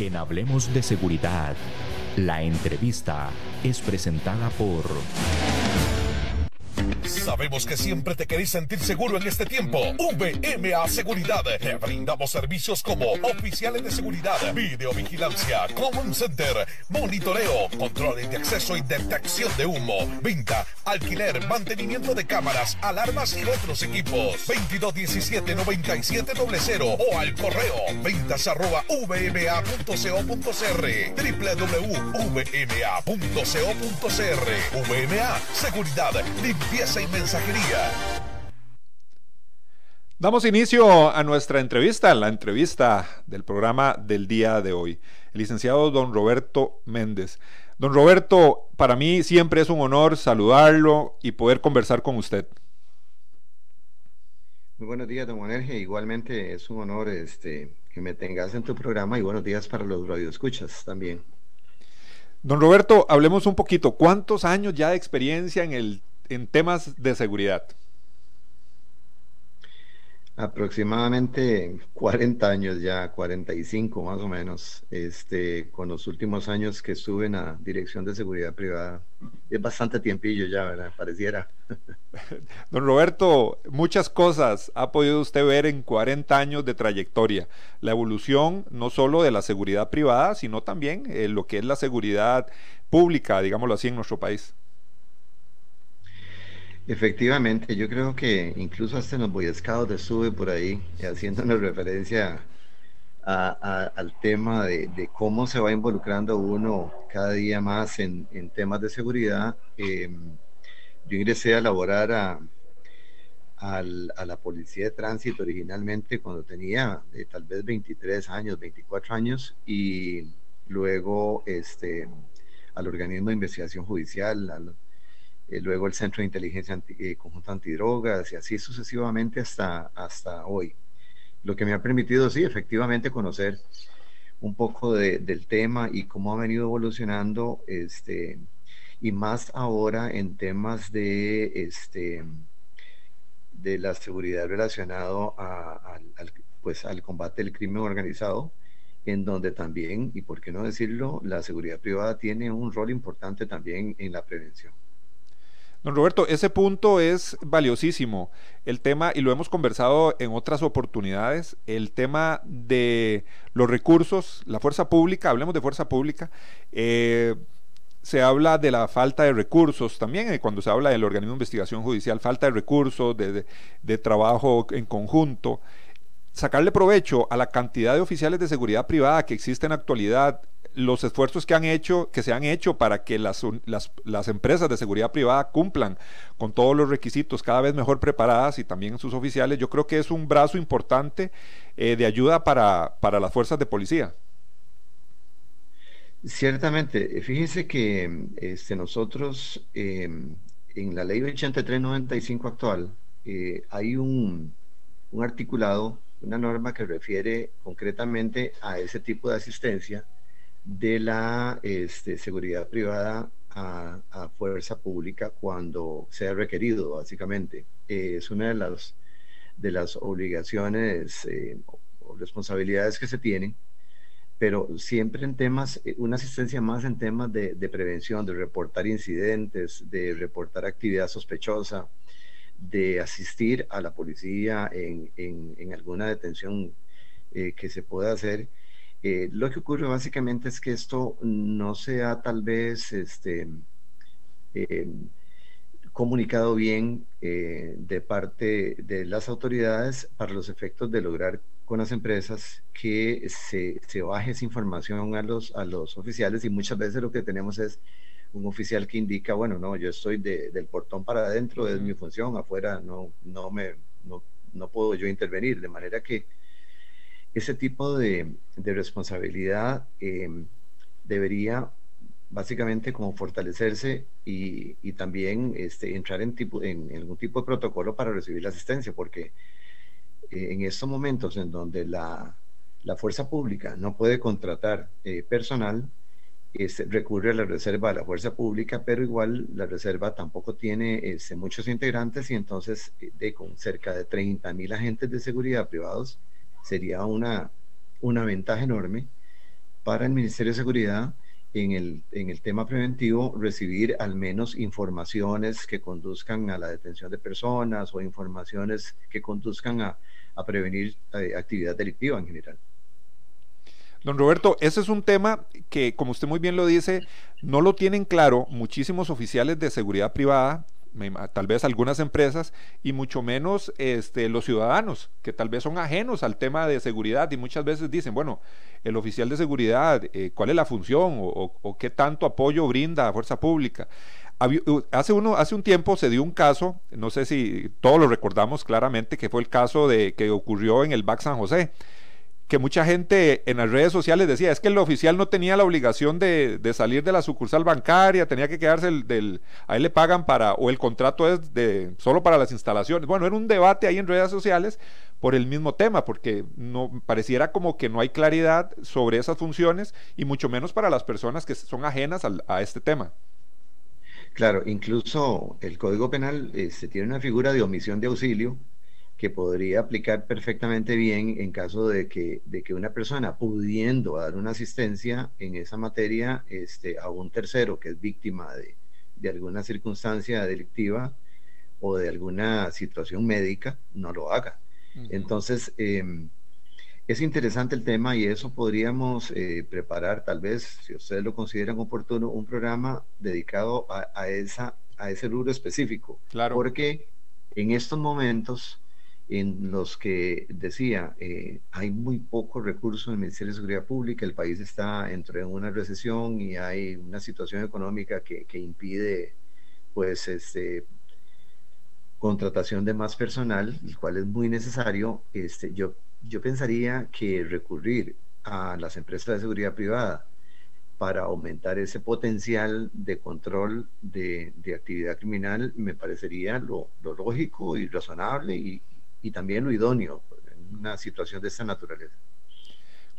En Hablemos de Seguridad, la entrevista es presentada por... Sabemos que siempre te querés sentir seguro en este tiempo. VMA Seguridad. Te brindamos servicios como oficiales de seguridad, videovigilancia, common center, monitoreo, controles de acceso y detección de humo, venta, alquiler, mantenimiento de cámaras, alarmas y otros equipos. 2217-9700 o al correo ventas arroba vma.co.cr www.vma.co.cr VMA Seguridad, limpieza y mensajería. Damos inicio a nuestra entrevista, la entrevista del programa del día de hoy. El licenciado don Roberto Méndez. Don Roberto, para mí siempre es un honor saludarlo y poder conversar con usted. Muy buenos días, don Juan Igualmente es un honor este, que me tengas en tu programa y buenos días para los radioescuchas también. Don Roberto, hablemos un poquito. ¿Cuántos años ya de experiencia en el en temas de seguridad? Aproximadamente 40 años ya, 45 más o menos, este, con los últimos años que estuve en la Dirección de Seguridad Privada. Es bastante tiempillo ya, ¿verdad? Pareciera. Don Roberto, muchas cosas ha podido usted ver en 40 años de trayectoria. La evolución no solo de la seguridad privada, sino también eh, lo que es la seguridad pública, digámoslo así, en nuestro país. Efectivamente, yo creo que incluso hasta en los Boy Scouts estuve por ahí haciendo una referencia al tema de, cómo se va involucrando uno cada día más en, temas de seguridad. Em, yo ingresé a laborar a, la policía de tránsito originalmente cuando tenía eh, tal vez 23 años, 24 años y luego este, al organismo de investigación judicial, al, eh, luego el Centro de Inteligencia eh, Conjunto Antidrogas y así sucesivamente hasta, hasta hoy. Lo que me ha permitido, sí, efectivamente conocer un poco del tema y cómo ha venido evolucionando, este, y más ahora en temas de, este, de la seguridad relacionado al, pues, al combate del crimen organizado, en donde también, y por qué no decirlo, la seguridad privada tiene un rol importante también en la prevención. Don Roberto, ese punto es valiosísimo. El tema, y lo hemos conversado en otras oportunidades, el tema de los recursos, la fuerza pública, hablemos de fuerza pública, eh, se habla de la falta de recursos también, cuando se habla del organismo de investigación judicial, falta de recursos, de trabajo en conjunto. Sacarle provecho a la cantidad de oficiales de seguridad privada que existe en la actualidad los esfuerzos que han hecho, que se han hecho para que las, las, empresas de seguridad privada cumplan con todos los requisitos cada vez mejor preparadas y también sus oficiales, yo creo que es un brazo importante eh, de ayuda para, las fuerzas de policía. Ciertamente, fíjense que este, nosotros em, en la ley 8395 actual eh, hay un, un articulado, una norma que refiere concretamente a ese tipo de asistencia de la este, seguridad privada a, fuerza pública cuando sea requerido, básicamente. Eh, es una de las, de las obligaciones eh, o responsabilidades que se tienen, pero siempre en temas, eh, una asistencia más en temas de, prevención, de reportar incidentes, de reportar actividad sospechosa, de asistir a la policía en, en, alguna detención que se pueda hacer eh, lo que ocurre básicamente es que esto no se ha tal vez este, eh, comunicado bien eh, de parte de las autoridades para los efectos de lograr con las empresas que se, se baje esa información a los, a los oficiales. Y muchas veces lo que tenemos es un oficial que indica, bueno, no, yo estoy del portón para adentro, es mi función, afuera no, no, me, no, no puedo yo intervenir, de manera que ese tipo de, responsabilidad em, debería básicamente como fortalecerse y, también este, entrar en, tipo, en, algún tipo de protocolo para recibir la asistencia, porque eh, en estos momentos en donde la, fuerza pública no puede contratar eh, personal, este, recurre a la reserva de la fuerza pública, pero igual la reserva tampoco tiene este, muchos integrantes y entonces eh, de, con cerca de 30 mil agentes de seguridad privados, sería una, una ventaja enorme para el Ministerio de Seguridad en el, en el tema preventivo recibir al menos informaciones que conduzcan a la detención de personas o informaciones que conduzcan a, a prevenir eh, actividad delictiva en general. Don Roberto, ese es un tema que, como usted muy bien lo dice, no lo tienen claro muchísimos oficiales de seguridad privada, tal vez algunas empresas y mucho menos este, los ciudadanos, que tal vez son ajenos al tema de seguridad y muchas veces dicen, bueno, el oficial de seguridad, eh, ¿cuál es la función o, qué tanto apoyo brinda a fuerza pública? Hace, uno, hace un tiempo se dio un caso, no sé si todos lo recordamos claramente, que fue el caso de que ocurrió en el BAC San José que mucha gente en las redes sociales decía, es que el oficial no tenía la obligación de, salir de la sucursal bancaria, tenía que quedarse el, del, a él le pagan para, o el contrato es de solo para las instalaciones. Bueno, era un debate ahí en redes sociales por el mismo tema, porque no pareciera como que no hay claridad sobre esas funciones y mucho menos para las personas que son ajenas a este tema. Claro, incluso el Código Penal se este, tiene una figura de omisión de auxilio que podría aplicar perfectamente bien en caso de que, de que una persona pudiendo dar una asistencia en esa materia este, a un tercero que es víctima de, de alguna circunstancia delictiva o de alguna situación médica, no lo haga. Entonces, em, es interesante el tema y eso podríamos eh, preparar, tal vez, si ustedes lo consideran oportuno, un programa dedicado a, a esa, a ese rubro específico. Claro. Porque en estos momentos en los que decía, eh, hay muy pocos recursos en el Ministerio de Seguridad Pública, el país está entre una recesión y hay una situación económica que, que impide, pues, este, contratación de más personal, el cual es muy necesario. Este, yo, yo pensaría que recurrir a las empresas de seguridad privada para aumentar ese potencial de control de, de actividad criminal me parecería lo, lo, lógico y razonable y, y también lo idóneo en una situación de esta naturaleza.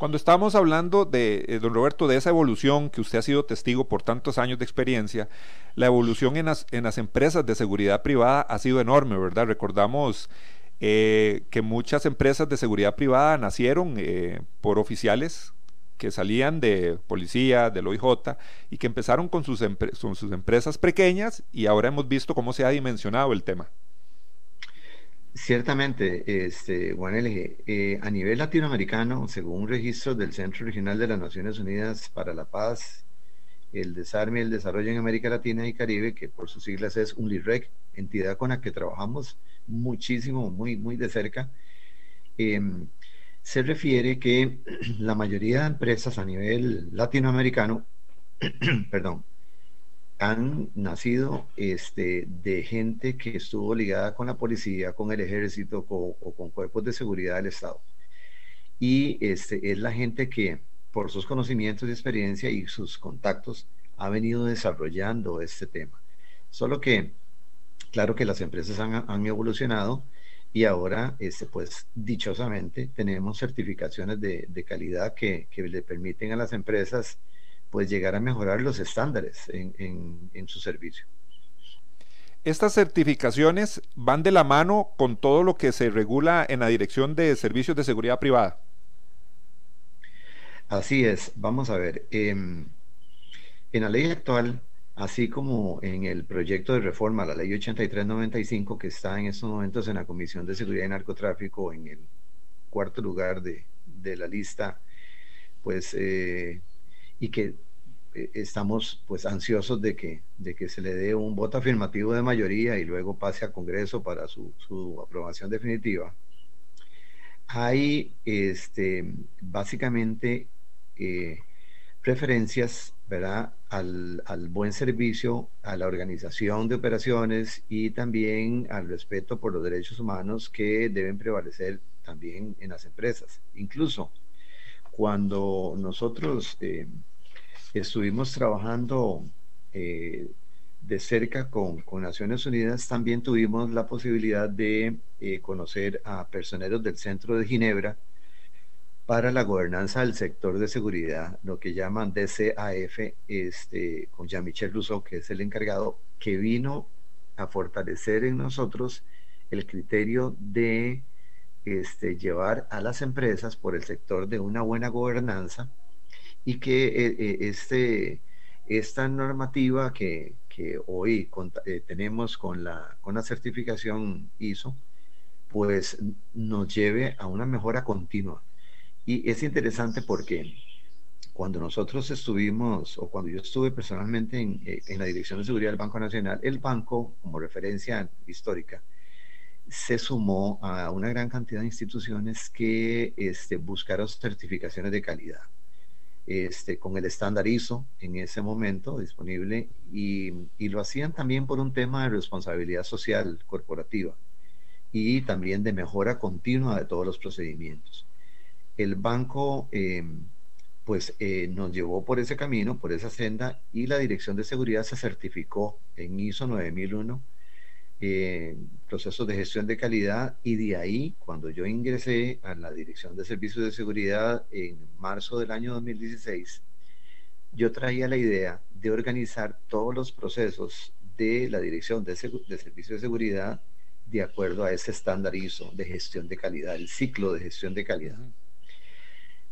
Cuando estamos hablando de, eh, don Roberto, de esa evolución que usted ha sido testigo por tantos años de experiencia, la evolución en las, en las empresas de seguridad privada ha sido enorme, ¿verdad? Recordamos eh, que muchas empresas de seguridad privada nacieron eh, por oficiales que salían de policía, del OIJ, y que empezaron con sus, con sus empresas pequeñas y ahora hemos visto cómo se ha dimensionado el tema. Ciertamente, este, Juan L. Eh, a nivel latinoamericano, según un registro del Centro Regional de las Naciones Unidas para la Paz, el Desarme y el Desarrollo en América Latina y Caribe, que por sus siglas es UNLIREC, entidad con la que trabajamos muchísimo, muy, muy de cerca, em, se refiere que la mayoría de empresas a nivel latinoamericano, perdón, han nacido este, de gente que estuvo ligada con la policía, con el ejército o con cuerpos de seguridad del Estado. Y este, es la gente que, por sus conocimientos y experiencia y sus contactos, ha venido desarrollando este tema. Solo que, claro que las empresas han, evolucionado y ahora, este, pues, dichosamente, tenemos certificaciones de, calidad que le permiten a las empresas pues llegar a mejorar los estándares en, su servicio. Estas certificaciones van de la mano con todo lo que se regula en la Dirección de Servicios de Seguridad Privada. Así es, vamos a ver. Em, en la ley actual, así como en el proyecto de reforma, la ley 8395, que está en estos momentos en la Comisión de Seguridad y Narcotráfico, en el cuarto lugar de, de la lista, pues eh, y que eh, estamos pues ansiosos de que, de que se le dé un voto afirmativo de mayoría y luego pase a Congreso para su, aprobación definitiva. Hay este, básicamente eh, preferencias ¿verdad? Al, al, buen servicio, a la organización de operaciones y también al respeto por los derechos humanos que deben prevalecer también en las empresas. Incluso cuando nosotros eh, estuvimos trabajando eh, de cerca con, Naciones Unidas, también tuvimos la posibilidad de eh, conocer a personeros del Centro de Ginebra para la gobernanza del sector de seguridad, lo que llaman DCAF, este, con Jean-Michel Rousseau, que es el encargado, que vino a fortalecer en nosotros el criterio de este, llevar a las empresas por el sector de una buena gobernanza y que eh, eh, este, esta normativa que, hoy eh, tenemos con la, con la certificación ISO, pues nos lleve a una mejora continua. Y es interesante porque cuando nosotros estuvimos, o cuando yo estuve personalmente en, en, la Dirección de Seguridad del Banco Nacional, el banco, como referencia histórica, se sumó a una gran cantidad de instituciones que este, buscaron certificaciones de calidad. Este, con el estándar ISO en ese momento disponible y, lo hacían también por un tema de responsabilidad social corporativa y también de mejora continua de todos los procedimientos. El banco em, pues eh, nos llevó por ese camino, por esa senda y la Dirección de Seguridad se certificó en ISO 9001 eh, procesos de gestión de calidad y de ahí, cuando yo ingresé a la Dirección de Servicios de Seguridad en marzo del año 2016, yo traía la idea de organizar todos los procesos de la Dirección de, de Servicios de Seguridad de acuerdo a ese estándar ISO de gestión de calidad, el ciclo de gestión de calidad.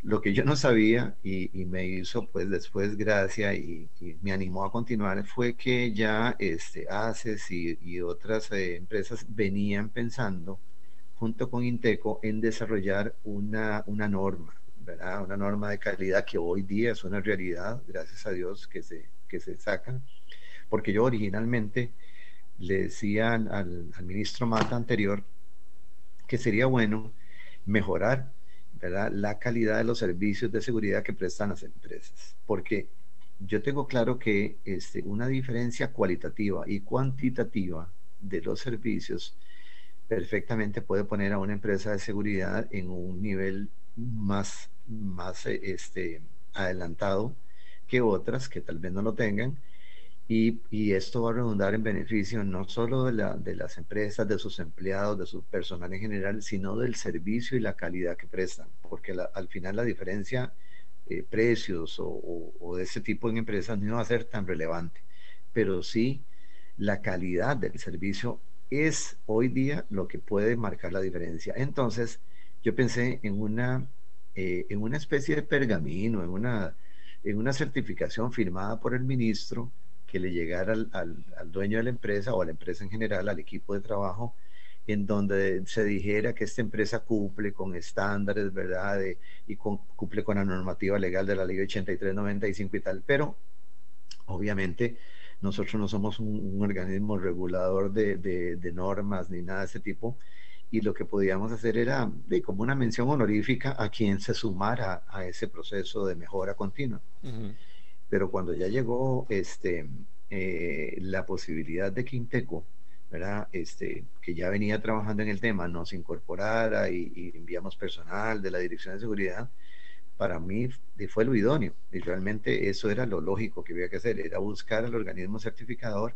Lo que yo no sabía y, me hizo pues después gracia y, me animó a continuar fue que ya este, ACES y, otras eh, empresas venían pensando junto con Inteco en desarrollar una, una norma, ¿verdad? Una norma de calidad que hoy día es una realidad, gracias a Dios que se, que se sacan, porque yo originalmente le decía al, al ministro Mata anterior que sería bueno mejorar la calidad de los servicios de seguridad que prestan las empresas. Porque yo tengo claro que este, una diferencia cualitativa y cuantitativa de los servicios perfectamente puede poner a una empresa de seguridad en un nivel más, más este, adelantado que otras que tal vez no lo tengan y, esto va a redundar en beneficio no solo de, la, de, las empresas, de sus empleados, de su personal en general, sino del servicio y la calidad que prestan, porque al final la diferencia eh, precios o, de ese tipo en empresas no va a ser tan relevante, pero sí la calidad del servicio es hoy día lo que puede marcar la diferencia. Entonces, yo pensé en una, eh, en una especie de pergamino, en una, en una certificación firmada por el ministro, que le llegara al, dueño de la empresa o a la empresa en general, al equipo de trabajo, en donde se dijera que esta empresa cumple con estándares, ¿verdad? y cumple con la normativa legal de la ley 8395 y tal, pero obviamente nosotros no somos un, organismo regulador de, normas ni nada de ese tipo, y lo que podíamos hacer era de, como una mención honorífica a quien se sumara a ese proceso de mejora continua pero cuando ya llegó este, eh, la posibilidad de que Inteco, ¿verdad? Este, que ya venía trabajando en el tema, nos incorporara y, enviamos personal de la Dirección de Seguridad, para mí fue lo idóneo y realmente eso era lo lógico que había que hacer, era buscar al organismo certificador,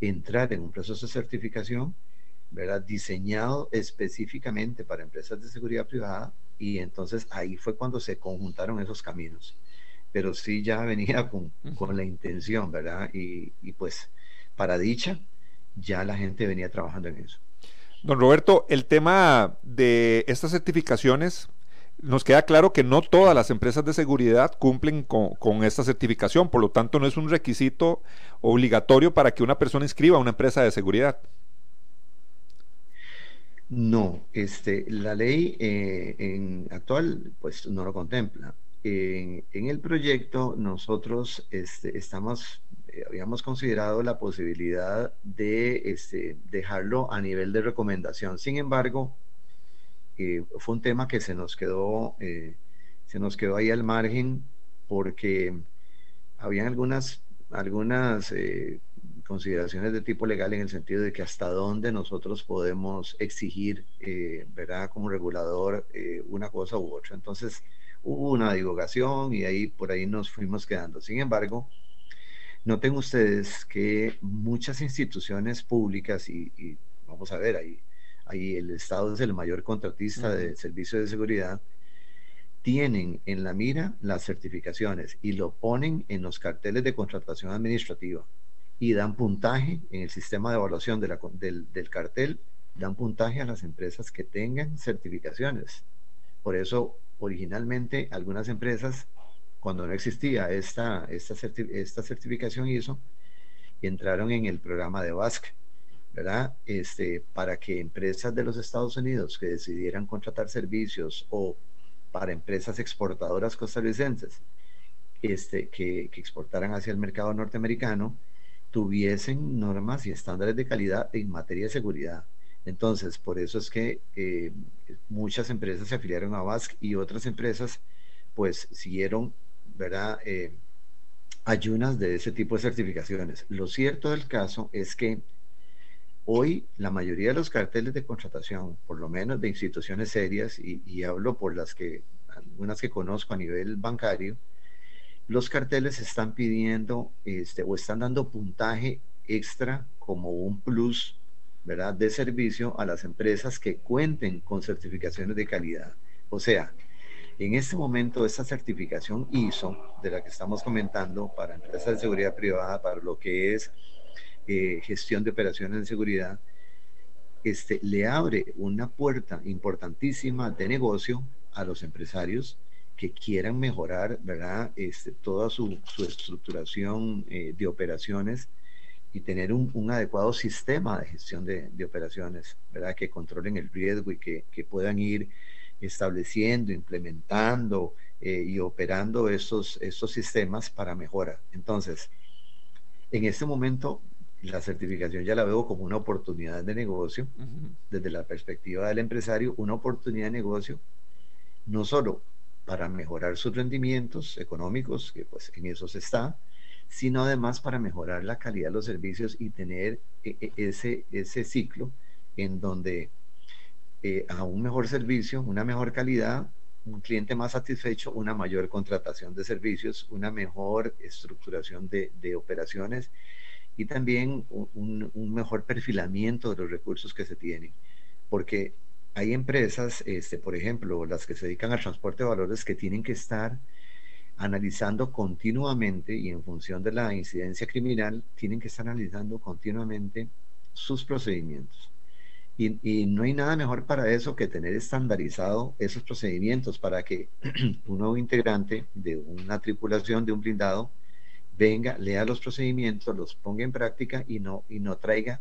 entrar en un proceso de certificación, ¿verdad? diseñado específicamente para empresas de seguridad privada y entonces ahí fue cuando se conjuntaron esos caminos pero sí ya venía con, con la intención, ¿verdad? Y, y, pues, para dicha, ya la gente venía trabajando en eso. Don Roberto, el tema de estas certificaciones, nos queda claro que no todas las empresas de seguridad cumplen con, con, esta certificación, por lo tanto no es un requisito obligatorio para que una persona inscriba a una empresa de seguridad. No, este, la ley eh, en actual pues no lo contempla en, el proyecto nosotros este, estamos, eh, habíamos considerado la posibilidad de este, dejarlo a nivel de recomendación. Sin embargo, eh, fue un tema que se nos quedó, eh, se nos quedó ahí al margen porque habían algunas, algunas consideraciones de tipo legal en el sentido de que hasta dónde nosotros podemos exigir, ¿verdad? Como regulador, una cosa u otra. Entonces, hubo una divulgación y ahí por ahí nos fuimos quedando. Sin embargo, noten ustedes que muchas instituciones públicas y, vamos a ver ahí, ahí el Estado es el mayor contratista de servicios de seguridad, tienen en la mira las certificaciones y lo ponen en los carteles de contratación administrativa y dan puntaje en el sistema de evaluación de la, del, del cartel, dan puntaje a las empresas que tengan certificaciones. Por eso originalmente algunas empresas cuando no existía esta, esta, esta certificación ISO, entraron en el programa de BASC, ¿verdad? Este, para que empresas de los Estados Unidos que decidieran contratar servicios o para empresas exportadoras costarricenses este, que, que exportaran hacia el mercado norteamericano, tuviesen normas y estándares de calidad en materia de seguridad. Entonces, por eso es que eh, muchas empresas se afiliaron a BASC y otras empresas pues siguieron, ¿verdad? Eh, ayunas de ese tipo de certificaciones. Lo cierto del caso es que hoy la mayoría de los carteles de contratación, por lo menos de instituciones serias, y, hablo por las que, algunas que conozco a nivel bancario, los carteles están pidiendo este, o están dando puntaje extra como un plus ¿verdad? de servicio a las empresas que cuenten con certificaciones de calidad. O sea, en este momento esta certificación ISO de la que estamos comentando para empresas de seguridad privada, para lo que es eh, gestión de operaciones de seguridad, este, le abre una puerta importantísima de negocio a los empresarios que quieran mejorar ¿verdad? Este, toda su, estructuración eh, de operaciones y tener un, adecuado sistema de gestión de, operaciones, ¿verdad? que controlen el riesgo y que, puedan ir estableciendo, implementando eh, y operando estos, estos sistemas para mejora. Entonces, en este momento, la certificación ya la veo como una oportunidad de negocio, desde la perspectiva del empresario, una oportunidad de negocio, no solo para mejorar sus rendimientos económicos, que pues en eso se está, sino además para mejorar la calidad de los servicios y tener e, e, ese, ese ciclo en donde eh, a un mejor servicio, una mejor calidad, un cliente más satisfecho, una mayor contratación de servicios, una mejor estructuración de, de operaciones y también un, un, mejor perfilamiento de los recursos que se tienen. Porque hay empresas, este, por ejemplo, las que se dedican al transporte de valores, que tienen que estar analizando continuamente y en función de la incidencia criminal, tienen que estar analizando continuamente sus procedimientos. Y, no hay nada mejor para eso que tener estandarizado esos procedimientos para que un nuevo integrante de una tripulación, de un blindado, venga, lea los procedimientos, los ponga en práctica y no, y no traiga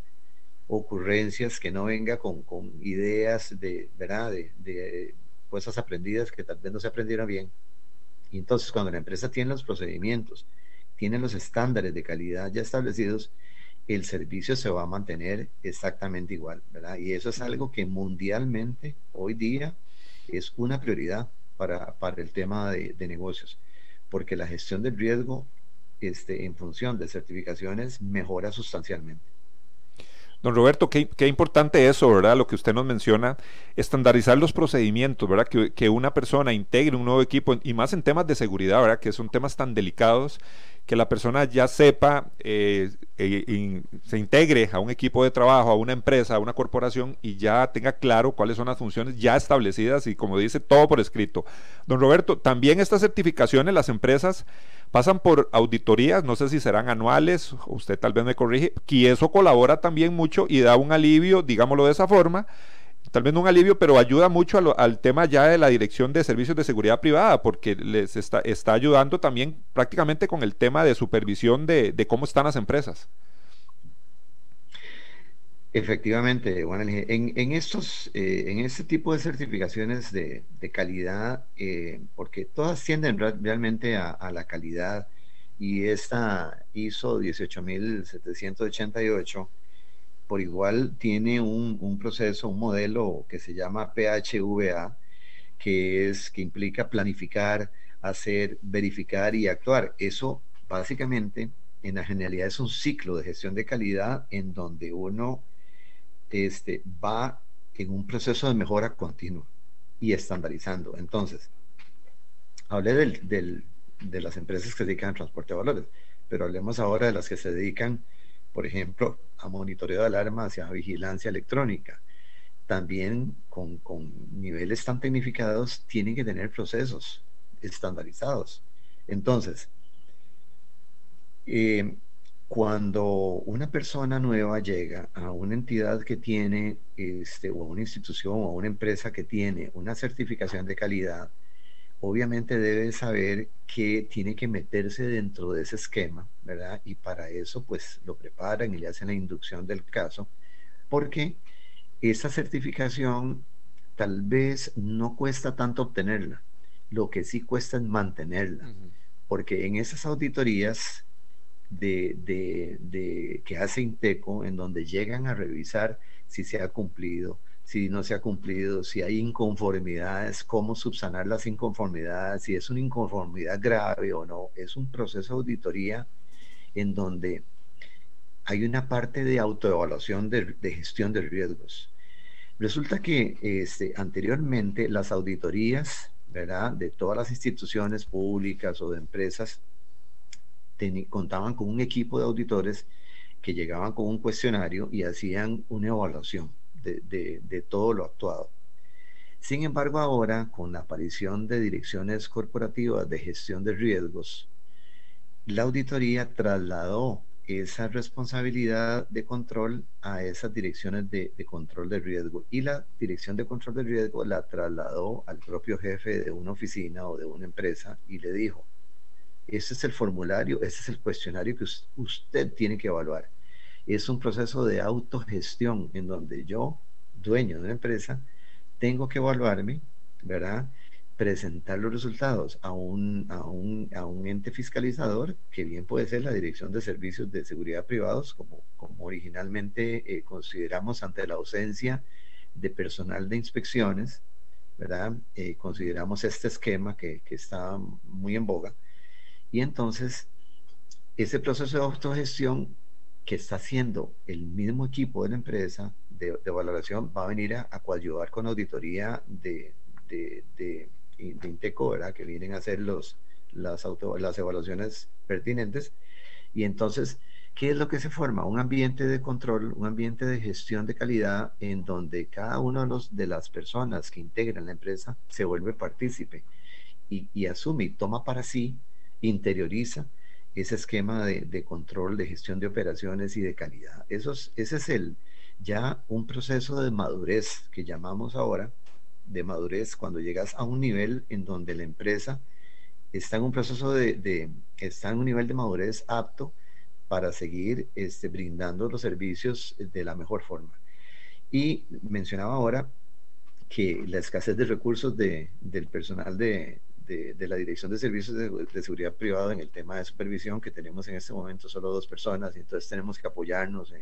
ocurrencias, que no venga con, con ideas de, ¿verdad? De, cosas aprendidas que tal vez no se aprendieron bien. Y entonces cuando la empresa tiene los procedimientos, tiene los estándares de calidad ya establecidos, el servicio se va a mantener exactamente igual, ¿verdad? Y eso es algo que mundialmente hoy día es una prioridad para, para el tema de, de negocios, porque la gestión del riesgo este, en función de certificaciones mejora sustancialmente. Don Roberto, qué, importante eso, ¿verdad? Lo que usted nos menciona, estandarizar los procedimientos, ¿verdad? Que, una persona integre un nuevo equipo, y más en temas de seguridad, ¿verdad? Que son temas tan delicados, que la persona ya sepa, eh, y se integre a un equipo de trabajo, a una empresa, a una corporación, y ya tenga claro cuáles son las funciones ya establecidas y como dice, todo por escrito. Don Roberto, también estas certificaciones, las empresas pasan por auditorías, no sé si serán anuales, usted tal vez me corrige, y eso colabora también mucho y da un alivio, digámoslo de esa forma, tal vez no un alivio, pero ayuda mucho al tema ya de la Dirección de Servicios de Seguridad Privada, porque les está, está ayudando también prácticamente con el tema de supervisión de, de cómo están las empresas. Efectivamente, Juan en, en, estos, eh, en este tipo de certificaciones de, calidad, eh, porque todas tienden realmente a, la calidad, y esta ISO 18788 por igual tiene un, un, proceso, un modelo que se llama PHVA, que es que implica planificar, hacer, verificar y actuar. Eso básicamente en la genialidad es un ciclo de gestión de calidad en donde uno este, va en un proceso de mejora continua y estandarizando. Entonces, hablé del, de las empresas que se dedican al transporte de valores, pero hablemos ahora de las que se dedican, por ejemplo, a monitoreo de alarmas y a vigilancia electrónica. También con, con niveles tan tecnificados tienen que tener procesos estandarizados. Entonces, eh, cuando una persona nueva llega a una entidad que tiene, este, o a una institución o a una empresa que tiene una certificación de calidad, obviamente debe saber que tiene que meterse dentro de ese esquema, ¿verdad? Y para eso pues lo preparan y le hacen la inducción del caso, porque esa certificación tal vez no cuesta tanto obtenerla, lo que sí cuesta es mantenerla, porque en esas auditorías de, de, que hace Inteco, en donde llegan a revisar si se ha cumplido, si no se ha cumplido, si hay inconformidades, cómo subsanar las inconformidades, si es una inconformidad grave o no. Es un proceso de auditoría en donde hay una parte de autoevaluación de, de gestión de riesgos. Resulta que este, anteriormente las auditorías, ¿verdad? De todas las instituciones públicas o de empresas contaban con un equipo de auditores que llegaban con un cuestionario y hacían una evaluación de, todo lo actuado. Sin embargo, ahora, con la aparición de direcciones corporativas de gestión de riesgos, la auditoría trasladó esa responsabilidad de control a esas direcciones de, de, control de riesgo y la dirección de control de riesgo la trasladó al propio jefe de una oficina o de una empresa y le dijo, ese es el formulario, ese es el cuestionario que usted tiene que evaluar es un proceso de autogestión en donde yo, dueño de una empresa, tengo que evaluarme, ¿verdad? Presentar los resultados a un, a un, ente fiscalizador, que bien puede ser la Dirección de Servicios de Seguridad Privados, como, como originalmente eh, consideramos ante la ausencia de personal de inspecciones, ¿verdad? Eh, consideramos este esquema que, que está muy en boga. Y entonces, ese proceso de autogestión que está haciendo el mismo equipo de la empresa de, valoración va a venir a, coayudar con auditoría de, de, de, Inteco, ¿verdad? que vienen a hacer los, las, auto, las evaluaciones pertinentes. Y entonces, ¿qué es lo que se forma? Un ambiente de control, un ambiente de gestión de calidad en donde cada uno de, los, de las personas que integran la empresa se vuelve partícipe y, y asume y toma para sí, interioriza ese esquema de, control, de gestión de operaciones y de calidad. Eso ese es el, ya un proceso de madurez que llamamos ahora, de madurez cuando llegas a un nivel en donde la empresa está en un proceso de, está en un nivel de madurez apto para seguir este, brindando los servicios de la mejor forma. Y mencionaba ahora que la escasez de recursos de, del personal de, de, la Dirección de Servicios de, Seguridad Privada en el tema de supervisión, que tenemos en este momento solo dos personas, y entonces tenemos que apoyarnos,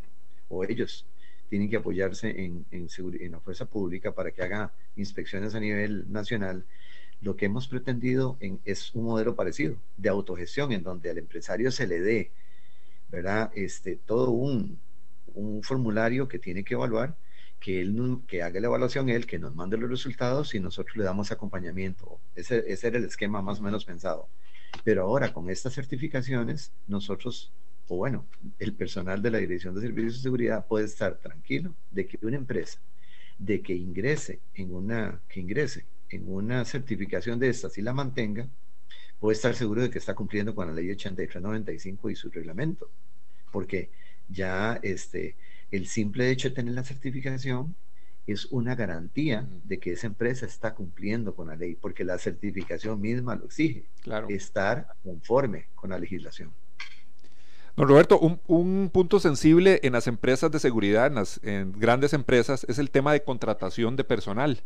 o ellos tienen que apoyarse en, en, en la fuerza pública para que haga inspecciones a nivel nacional. Lo que hemos pretendido en, es un modelo parecido de autogestión, en donde al empresario se le dé, ¿verdad? Este, todo un formulario que tiene que evaluar que él que haga la evaluación él, que nos mande los resultados y nosotros le damos acompañamiento. Ese, ese era el esquema más o menos pensado. Pero ahora con estas certificaciones, nosotros, o bueno, el personal de la Dirección de Servicios de Seguridad puede estar tranquilo de que una empresa, de que ingrese en una, que ingrese en una certificación de estas y la mantenga, puede estar seguro de que está cumpliendo con la ley 8395 y su reglamento. Porque ya este, el simple hecho de tener la certificación es una garantía de que esa empresa está cumpliendo con la ley, porque la certificación misma lo exige, estar conforme con la legislación. Don Roberto, un, punto sensible en las empresas de seguridad, en las grandes empresas, es el tema de contratación de personal.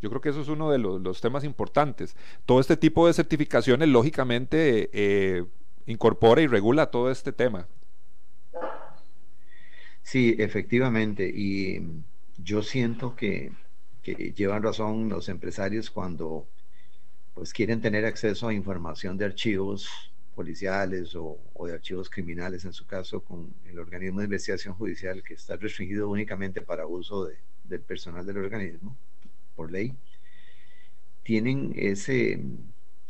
Yo creo que eso es uno de los, temas importantes. Todo este tipo de certificaciones, lógicamente, eh, incorpora y regula todo este tema. Sí, efectivamente. Y yo siento que, llevan razón los empresarios cuando pues quieren tener acceso a información de archivos policiales o, de archivos criminales, en su caso, con el organismo de investigación judicial que está restringido únicamente para uso del personal del organismo, por ley, tienen ese,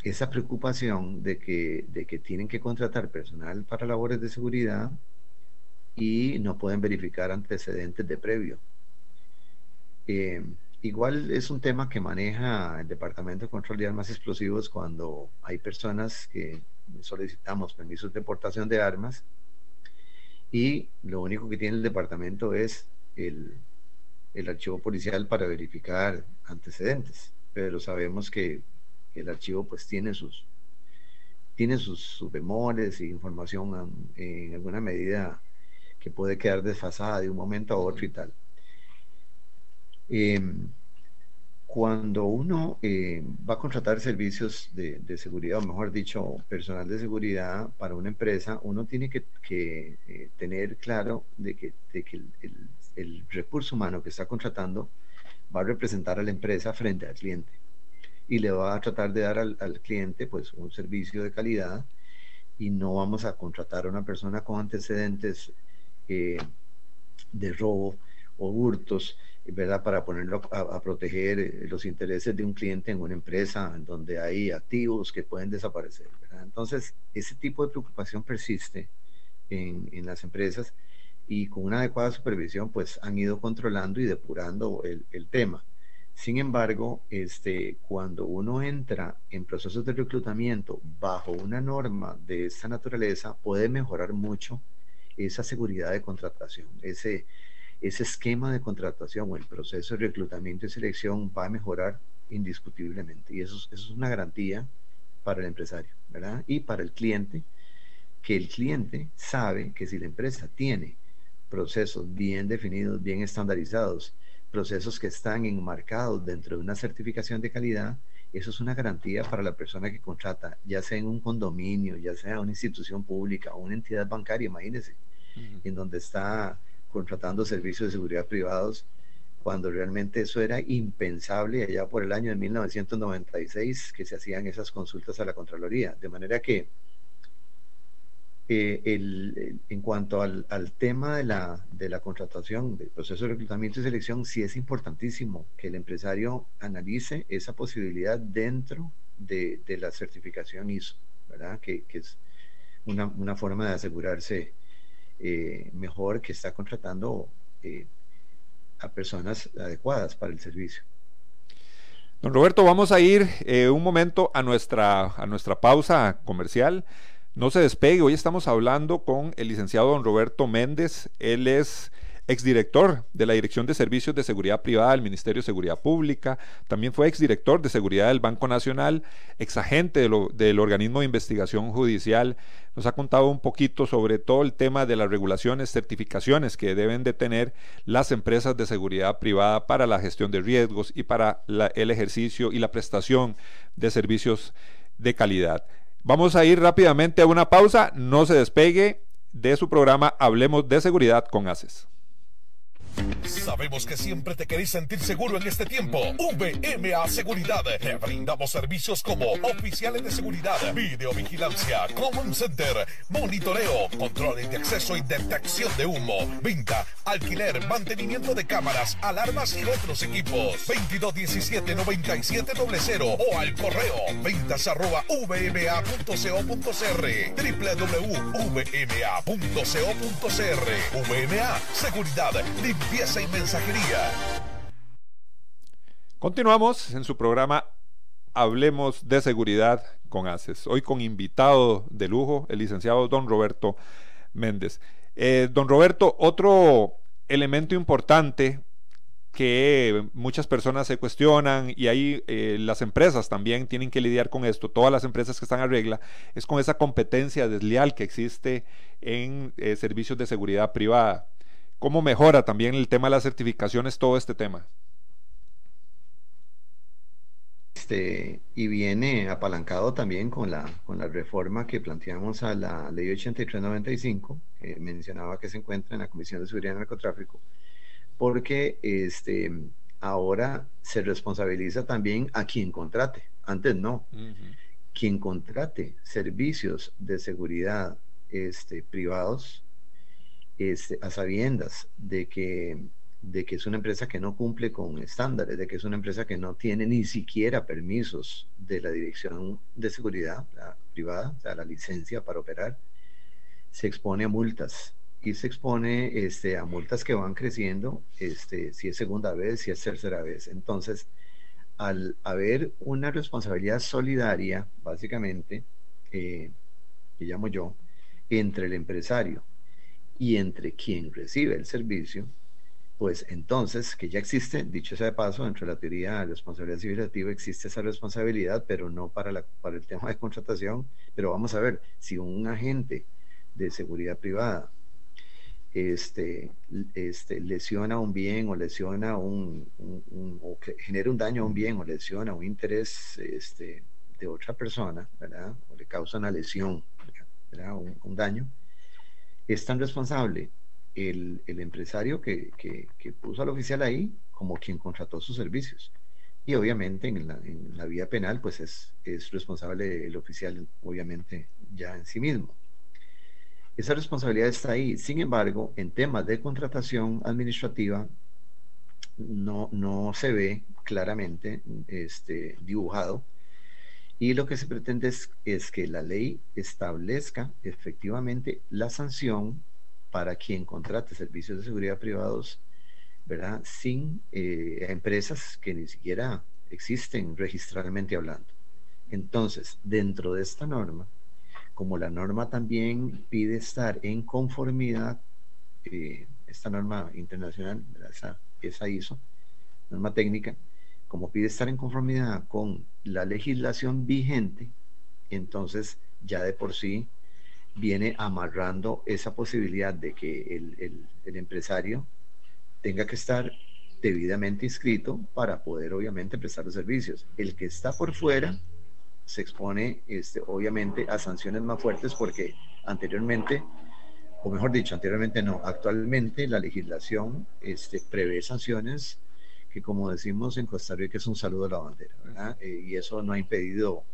esa preocupación de que, de que tienen que contratar personal para labores de seguridad y no pueden verificar antecedentes de previo. Eh, igual es un tema que maneja el Departamento de Control de Armas Explosivos cuando hay personas que solicitamos permisos de portación de armas y lo único que tiene el departamento es el, el archivo policial para verificar antecedentes, pero sabemos que el archivo pues tiene sus, tiene sus, sus y información en, alguna medida que puede quedar desfasada de un momento a otro y tal. Em, cuando uno eh, va a contratar servicios de, seguridad, o mejor dicho, personal de seguridad para una empresa, uno tiene que, eh, tener claro de que, el, recurso humano que está contratando va a representar a la empresa frente al cliente y le va a tratar de dar al, cliente pues un servicio de calidad y no vamos a contratar a una persona con antecedentes eh, de robo o hurtos ¿verdad? Para ponerlo a, proteger eh, los intereses de un cliente en una empresa en donde hay activos que pueden desaparecer, Entonces, ese tipo de preocupación persiste en, en, las empresas y con una adecuada supervisión, pues han ido controlando y depurando el, el tema. Sin embargo, este, cuando uno entra en procesos de reclutamiento bajo una norma de esta naturaleza, puede mejorar mucho esa seguridad de contratación, ese, ese esquema de contratación o el proceso de reclutamiento y selección va a mejorar indiscutiblemente. Y eso, es una garantía para el empresario, ¿verdad? Y para el cliente, que el cliente sabe que si la empresa tiene procesos bien definidos, bien estandarizados, procesos que están enmarcados dentro de una certificación de calidad, eso es una garantía para la persona que contrata, ya sea en un condominio, ya sea una institución pública o una entidad bancaria, imagínense, en donde está contratando servicios de seguridad privados, cuando realmente eso era impensable allá por el año de 1996 que se hacían esas consultas a la Contraloría. De manera que eh, el, en cuanto al, tema de la, de la contratación, del proceso de reclutamiento y selección, sí es importantísimo que el empresario analice esa posibilidad dentro de, de la certificación ISO, ¿verdad? Que, que es una, una, forma de asegurarse eh, mejor que está contratando eh, a personas adecuadas para el servicio. Don Roberto, vamos a ir eh, un momento a nuestra, a nuestra pausa comercial. No se despegue, hoy estamos hablando con el licenciado don Roberto Méndez. Él es exdirector de la Dirección de Servicios de Seguridad Privada del Ministerio de Seguridad Pública, también fue exdirector de Seguridad del Banco Nacional, exagente del organismo de investigación judicial. Nos ha contado un poquito sobre todo el tema de las regulaciones, certificaciones que deben de tener las empresas de seguridad privada para la gestión de riesgos y para el ejercicio y la prestación de servicios de calidad. Vamos a ir rápidamente a una pausa, no se despegue de su programa Hablemos de Seguridad con ACES. Sabemos que siempre te querés sentir seguro en este tiempo. VMA Seguridad. Te brindamos servicios como oficiales de seguridad, videovigilancia, common center, monitoreo, controles de acceso y detección de humo, venta, alquiler, mantenimiento de cámaras, alarmas y otros equipos. 2217-9700 o al correo ventas arroba vma.co.cr www.vma.co.cr VMA Seguridad limpieza y mensajería. Continuamos en su programa Hablemos de Seguridad con ACES. Hoy con invitado de lujo, el licenciado don Roberto Méndez. Eh, don Roberto, otro elemento importante que muchas personas se cuestionan y ahí eh, las empresas también tienen que lidiar con esto, todas las empresas que están a regla, es con esa competencia desleal que existe en eh, servicios de seguridad privada. ¿Cómo mejora también el tema de las certificaciones todo este tema? Este, y viene apalancado también con la, con la reforma que planteamos a la ley 8395, que mencionaba que se encuentra en la Comisión de Seguridad y Narcotráfico, porque este, ahora se responsabiliza también a quien contrate, antes no. Quien contrate servicios de seguridad este, privados este, a sabiendas de que, de que es una empresa que no cumple con estándares, de que es una empresa que no tiene ni siquiera permisos de la Dirección de Seguridad Privada, o sea, la licencia para operar, se expone a multas y se expone este, a multas que van creciendo, este, si es segunda vez, si es tercera vez. Entonces, al haber una responsabilidad solidaria, básicamente, eh, que llamo yo, entre el empresario y entre quien recibe el servicio, pues entonces, que ya existe, dicho sea de paso, dentro de la teoría de responsabilidad civil existe esa responsabilidad, pero no para, la, para el tema de contratación. Pero vamos a ver, si un agente de seguridad privada este, este, lesiona un bien o lesiona un, o genera un daño a un bien o lesiona un interés este, de otra persona, ¿verdad? O le causa una lesión, ¿verdad? Un, un daño, es tan responsable el, empresario que, puso al oficial ahí como quien contrató sus servicios. Y obviamente en la, vía penal, pues es, es responsable el oficial, obviamente, ya en sí mismo. Esa responsabilidad está ahí. Sin embargo, en temas de contratación administrativa, no, no se ve claramente este, dibujado. Y lo que se pretende es, es, que la ley establezca efectivamente la sanción para quien contrate servicios de seguridad privados, ¿verdad? Sin eh, empresas que ni siquiera existen registralmente hablando. Entonces, dentro de esta norma, como la norma también pide estar en conformidad, eh, esta norma internacional, esa, esa ISO, norma técnica, como pide estar en conformidad con la legislación vigente, entonces ya de por sí viene amarrando esa posibilidad de que el, empresario tenga que estar debidamente inscrito para poder obviamente prestar los servicios. El que está por fuera se expone este, obviamente a sanciones más fuertes porque anteriormente, o mejor dicho, anteriormente no, actualmente la legislación este, prevé sanciones que como decimos en Costa Rica es un saludo a la bandera, eh, y eso no ha impedido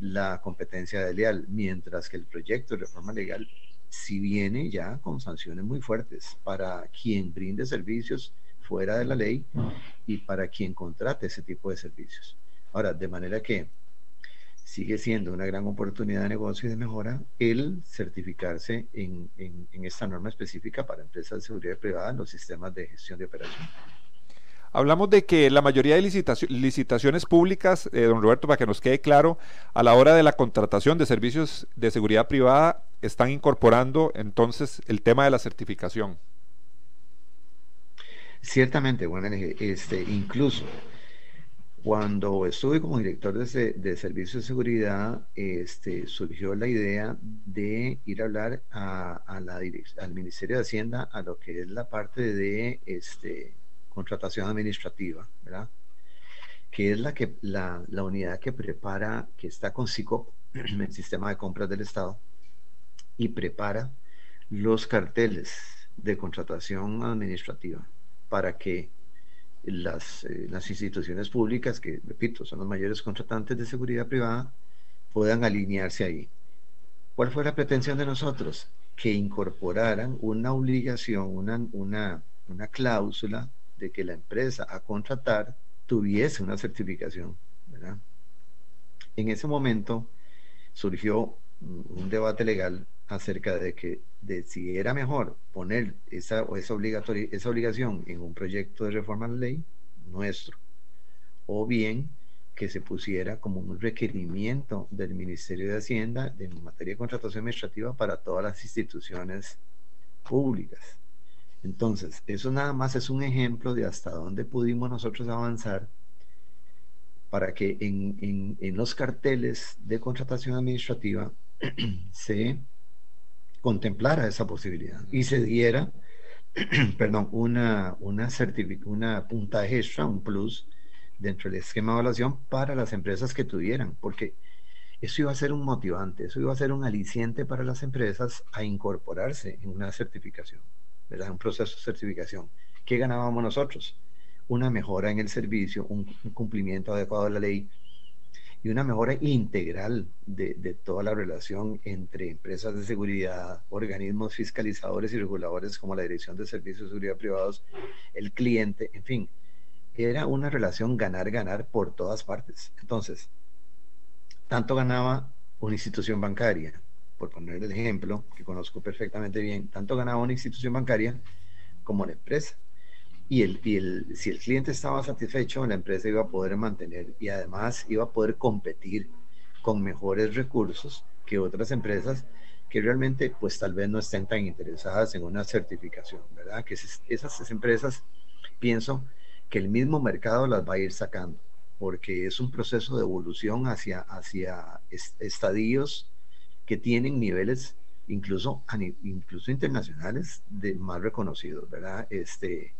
la competencia de leal, mientras que el proyecto de reforma legal si viene ya con sanciones muy fuertes para quien brinde servicios fuera de la ley y para quien contrate ese tipo de servicios. Ahora, de manera que sigue siendo una gran oportunidad de negocio y de mejora el certificarse en, en esta norma específica para empresas de seguridad privada en los sistemas de gestión de operación. Hablamos de que la mayoría de licitaciones públicas, eh, don Roberto, para que nos quede claro, a la hora de la contratación de servicios de seguridad privada, están incorporando entonces el tema de la certificación. Ciertamente, bueno, este, incluso cuando estuve como director de, de servicios de seguridad, este, surgió la idea de ir a hablar a, la al Ministerio de Hacienda a lo que es la parte de este, contratación administrativa, ¿verdad? Que es la, que, la, unidad que prepara, que está con SICOP, el sistema de compras del Estado, y prepara los carteles de contratación administrativa para que las, eh, las, instituciones públicas, que repito, son los mayores contratantes de seguridad privada, puedan alinearse ahí. ¿Cuál fue la pretensión de nosotros? Que incorporaran una obligación, una, una, una cláusula de que la empresa a contratar tuviese una certificación. En ese momento surgió un debate legal acerca de que de si era mejor poner esa, esa, esa obligación en un proyecto de reforma a la ley nuestro, o bien que se pusiera como un requerimiento del Ministerio de Hacienda en materia de contratación administrativa para todas las instituciones públicas. Entonces, eso nada más es un ejemplo de hasta dónde pudimos nosotros avanzar para que en, los carteles de contratación administrativa se contemplara esa posibilidad y se diera, perdón, una, una, una puntaje extra, un plus dentro del esquema de evaluación para las empresas que tuvieran, porque eso iba a ser un motivante, eso iba a ser un aliciente para las empresas a incorporarse en una certificación. ¿Verdad? Un proceso de certificación. ¿Qué ganábamos nosotros? Una mejora en el servicio, un, cumplimiento adecuado de la ley y una mejora integral de, de, toda la relación entre empresas de seguridad, organismos fiscalizadores y reguladores como la Dirección de Servicios de Seguridad Privados, el cliente, en fin. Era una relación ganar-ganar por todas partes. Entonces, tanto ganaba una institución bancaria, por poner el ejemplo, que conozco perfectamente bien, tanto ganaba una institución bancaria como la empresa. Y, el, el, si el cliente estaba satisfecho, la empresa iba a poder mantener y además iba a poder competir con mejores recursos que otras empresas que realmente pues tal vez no estén tan interesadas en una certificación, ¿verdad? Que esas empresas pienso que el mismo mercado las va a ir sacando, porque es un proceso de evolución hacia, hacia estadios que tienen niveles incluso, incluso internacionales de más reconocidos, ¿verdad? Este,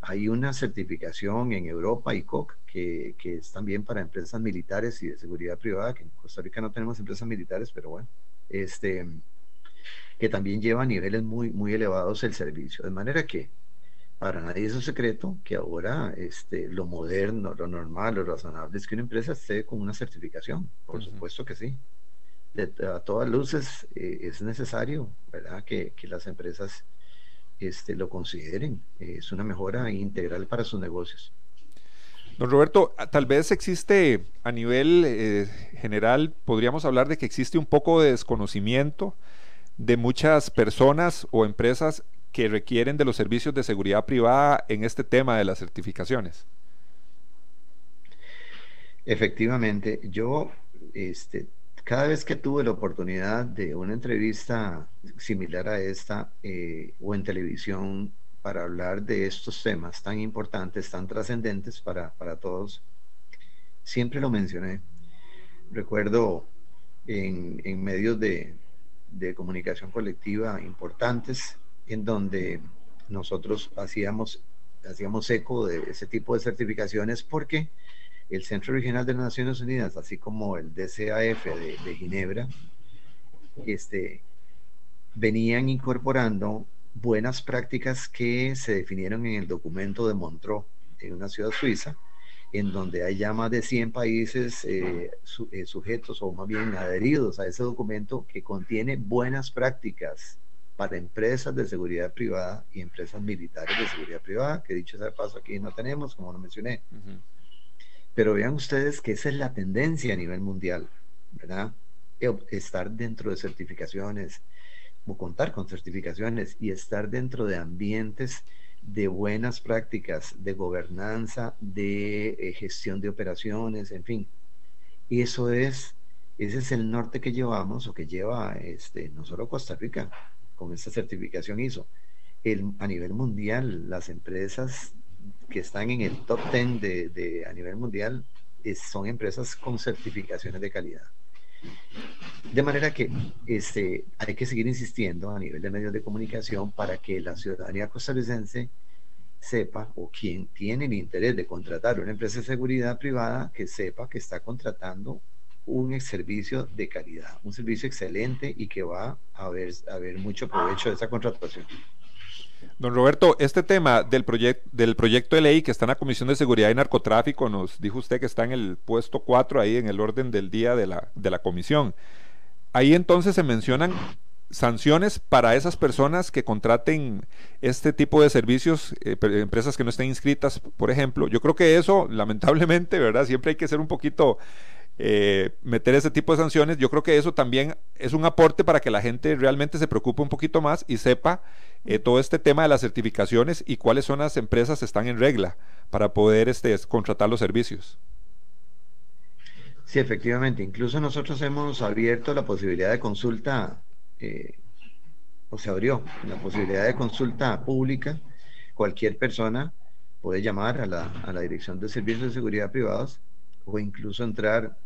hay una certificación en Europa, ICOC, que, que es también para empresas militares y de seguridad privada, que en Costa Rica no tenemos empresas militares, pero bueno, este, que también lleva a niveles muy, muy elevados el servicio. De manera que para nadie es un secreto que ahora este, lo moderno, lo normal, lo razonable es que una empresa esté con una certificación. Por supuesto que sí. De, a todas luces eh, es necesario, ¿verdad? Que, que las empresas este, lo consideren. Es una mejora integral para sus negocios. Don Roberto, tal vez existe a nivel eh, general, podríamos hablar de que existe un poco de desconocimiento de muchas personas o empresas que requieren de los servicios de seguridad privada en este tema de las certificaciones. Efectivamente, yo este, cada vez que tuve la oportunidad de una entrevista similar a esta eh, o en televisión para hablar de estos temas tan importantes, tan trascendentes para, para todos, siempre lo mencioné. Recuerdo en, en medios de, de, comunicación colectiva importantes en donde nosotros hacíamos, hacíamos eco de ese tipo de certificaciones porque el Centro Regional de las Naciones Unidas, así como el DCAF de, Ginebra, este, venían incorporando buenas prácticas que se definieron en el documento de Montreux, en una ciudad suiza, en donde hay ya más de 100 países eh, eh, sujetos o más bien adheridos a ese documento que contiene buenas prácticas para empresas de seguridad privada y empresas militares de seguridad privada, que dicho sea de paso aquí no tenemos, como lo mencioné. Pero vean ustedes que esa es la tendencia a nivel mundial, ¿verdad? Estar dentro de certificaciones o contar con certificaciones y estar dentro de ambientes de buenas prácticas de gobernanza, de eh, gestión de operaciones, en fin. Y eso es, ese es el norte que llevamos o que lleva este, no solo Costa Rica con esta certificación ISO. A nivel mundial, las empresas que están en el top 10 de, a nivel mundial son empresas con certificaciones de calidad. De manera que este, hay que seguir insistiendo a nivel de medios de comunicación para que la ciudadanía costarricense sepa o quien tiene el interés de contratar una empresa de seguridad privada que sepa que está contratando un servicio de calidad, un servicio excelente y que va a haber, a haber mucho provecho de esa contratación. Don Roberto, este tema del, del proyecto de ley que está en la Comisión de Seguridad y Narcotráfico, nos dijo usted que está en el puesto 4 ahí en el orden del día de la, de la comisión. Ahí entonces se mencionan sanciones para esas personas que contraten este tipo de servicios, eh, empresas que no estén inscritas, por ejemplo. Yo creo que eso, lamentablemente, ¿verdad? Siempre hay que ser un poquito eh, meter ese tipo de sanciones, yo creo que eso también es un aporte para que la gente realmente se preocupe un poquito más y sepa eh, todo este tema de las certificaciones y cuáles son las empresas que están en regla para poder este, contratar los servicios. Sí, efectivamente. Incluso nosotros hemos abierto la posibilidad de consulta, eh, o se abrió la posibilidad de consulta pública. Cualquier persona puede llamar a la, a la Dirección de Servicios de Seguridad Privados o incluso entrar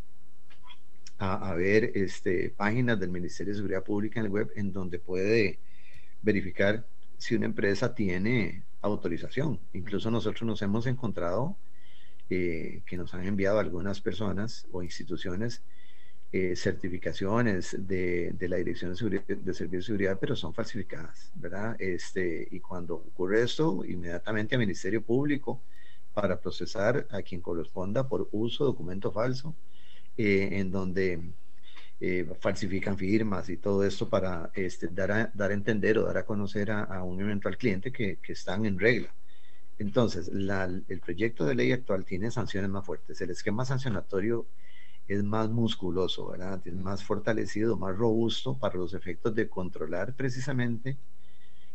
a, ver este, páginas del Ministerio de Seguridad Pública en el web en donde puede verificar si una empresa tiene autorización. Incluso nosotros nos hemos encontrado eh, que nos han enviado algunas personas o instituciones eh, certificaciones de, la Dirección de, de Servicios de Seguridad, pero son falsificadas, ¿verdad? Este, y cuando ocurre esto, inmediatamente al Ministerio Público para procesar a quien corresponda por uso de documento falso eh, en donde eh, falsifican firmas y todo esto para este, dar, a, dar a entender o dar a conocer a, un eventual cliente que, que, están en regla. Entonces, el proyecto de ley actual tiene sanciones más fuertes. El esquema sancionatorio es más musculoso, ¿verdad? Es más fortalecido, más robusto para los efectos de controlar precisamente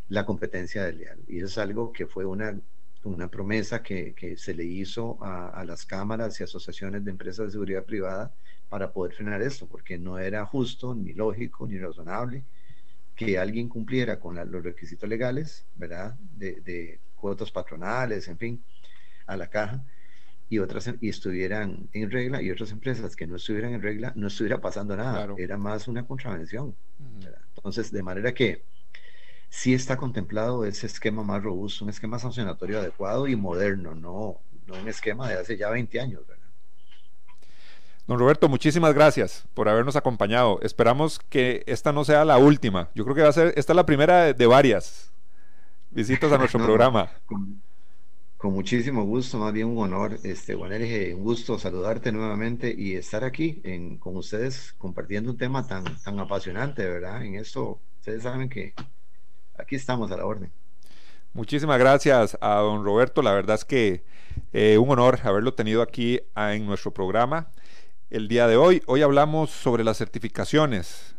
la competencia desleal. Y es algo que fue una una promesa que, se le hizo a, las cámaras y asociaciones de empresas de seguridad privada para poder frenar esto, porque no era justo, ni lógico, ni razonable que alguien cumpliera con los requisitos legales, ¿verdad? De, cuotas patronales, en fin, a la caja y otras y estuvieran en regla y otras empresas que no estuvieran en regla no estuviera pasando nada. Era más una contravención entonces de manera que sí está contemplado ese esquema más robusto un esquema sancionatorio adecuado y moderno no no un esquema de hace ya 20 años ¿verdad? Don Roberto, muchísimas gracias por habernos acompañado. Esperamos que esta no sea la última. Yo creo que va a ser, esta es la primera de varias visitas a nuestro programa. Con muchísimo gusto, más bien un honor, este, Juan un gusto saludarte nuevamente y estar aquí en, con ustedes compartiendo un tema tan, tan apasionante, ¿verdad? En esto, ustedes saben que aquí estamos a la orden. Muchísimas gracias a don Roberto, la verdad es que eh, un honor haberlo tenido aquí ah, en nuestro programa el día de hoy. Hoy hablamos sobre las certificaciones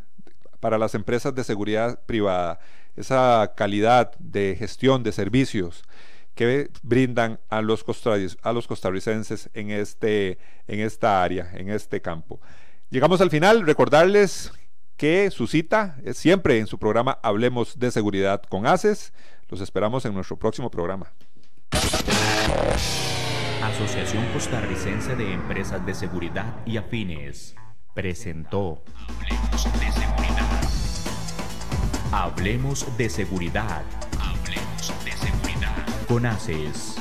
para las empresas de seguridad privada, esa calidad de gestión de servicios que brindan a los, a los costarricenses en, este, en esta área, en este campo. Llegamos al final, recordarles que su cita es siempre en su programa Hablemos de Seguridad con ACES. Los esperamos en nuestro próximo programa. Asociación Costarricense de Empresas de Seguridad y Afines presentó Hablemos de Seguridad. Hablemos de Seguridad. Hablemos de Seguridad. Conaces.